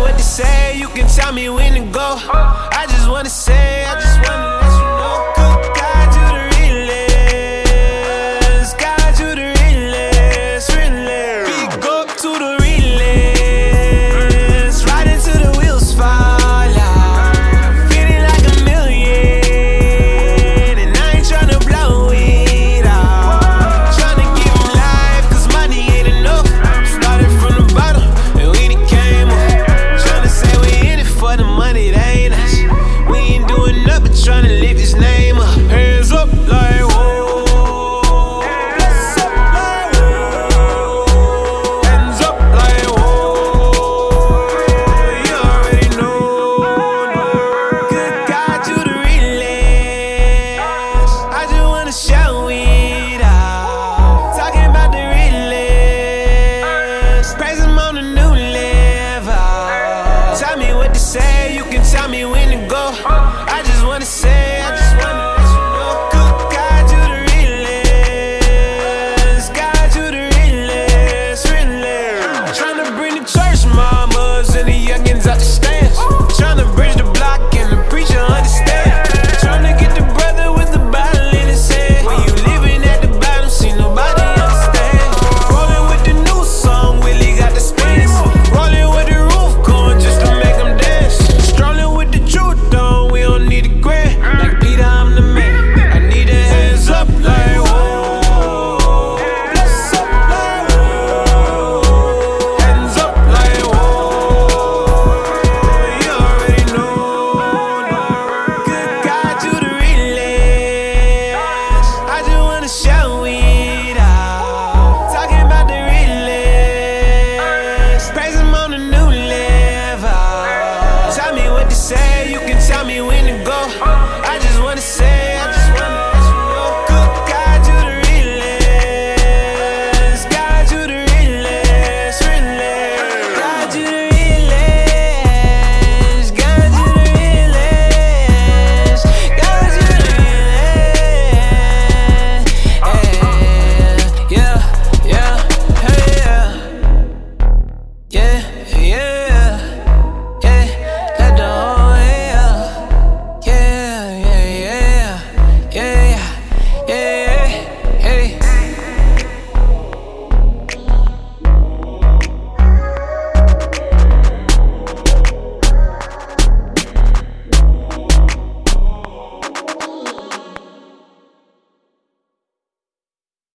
what to say, you can tell me when to go. I just wanna say, I just wanna. Tell me what to say, you can tell me when to go. I just wanna say. say? You can tell me when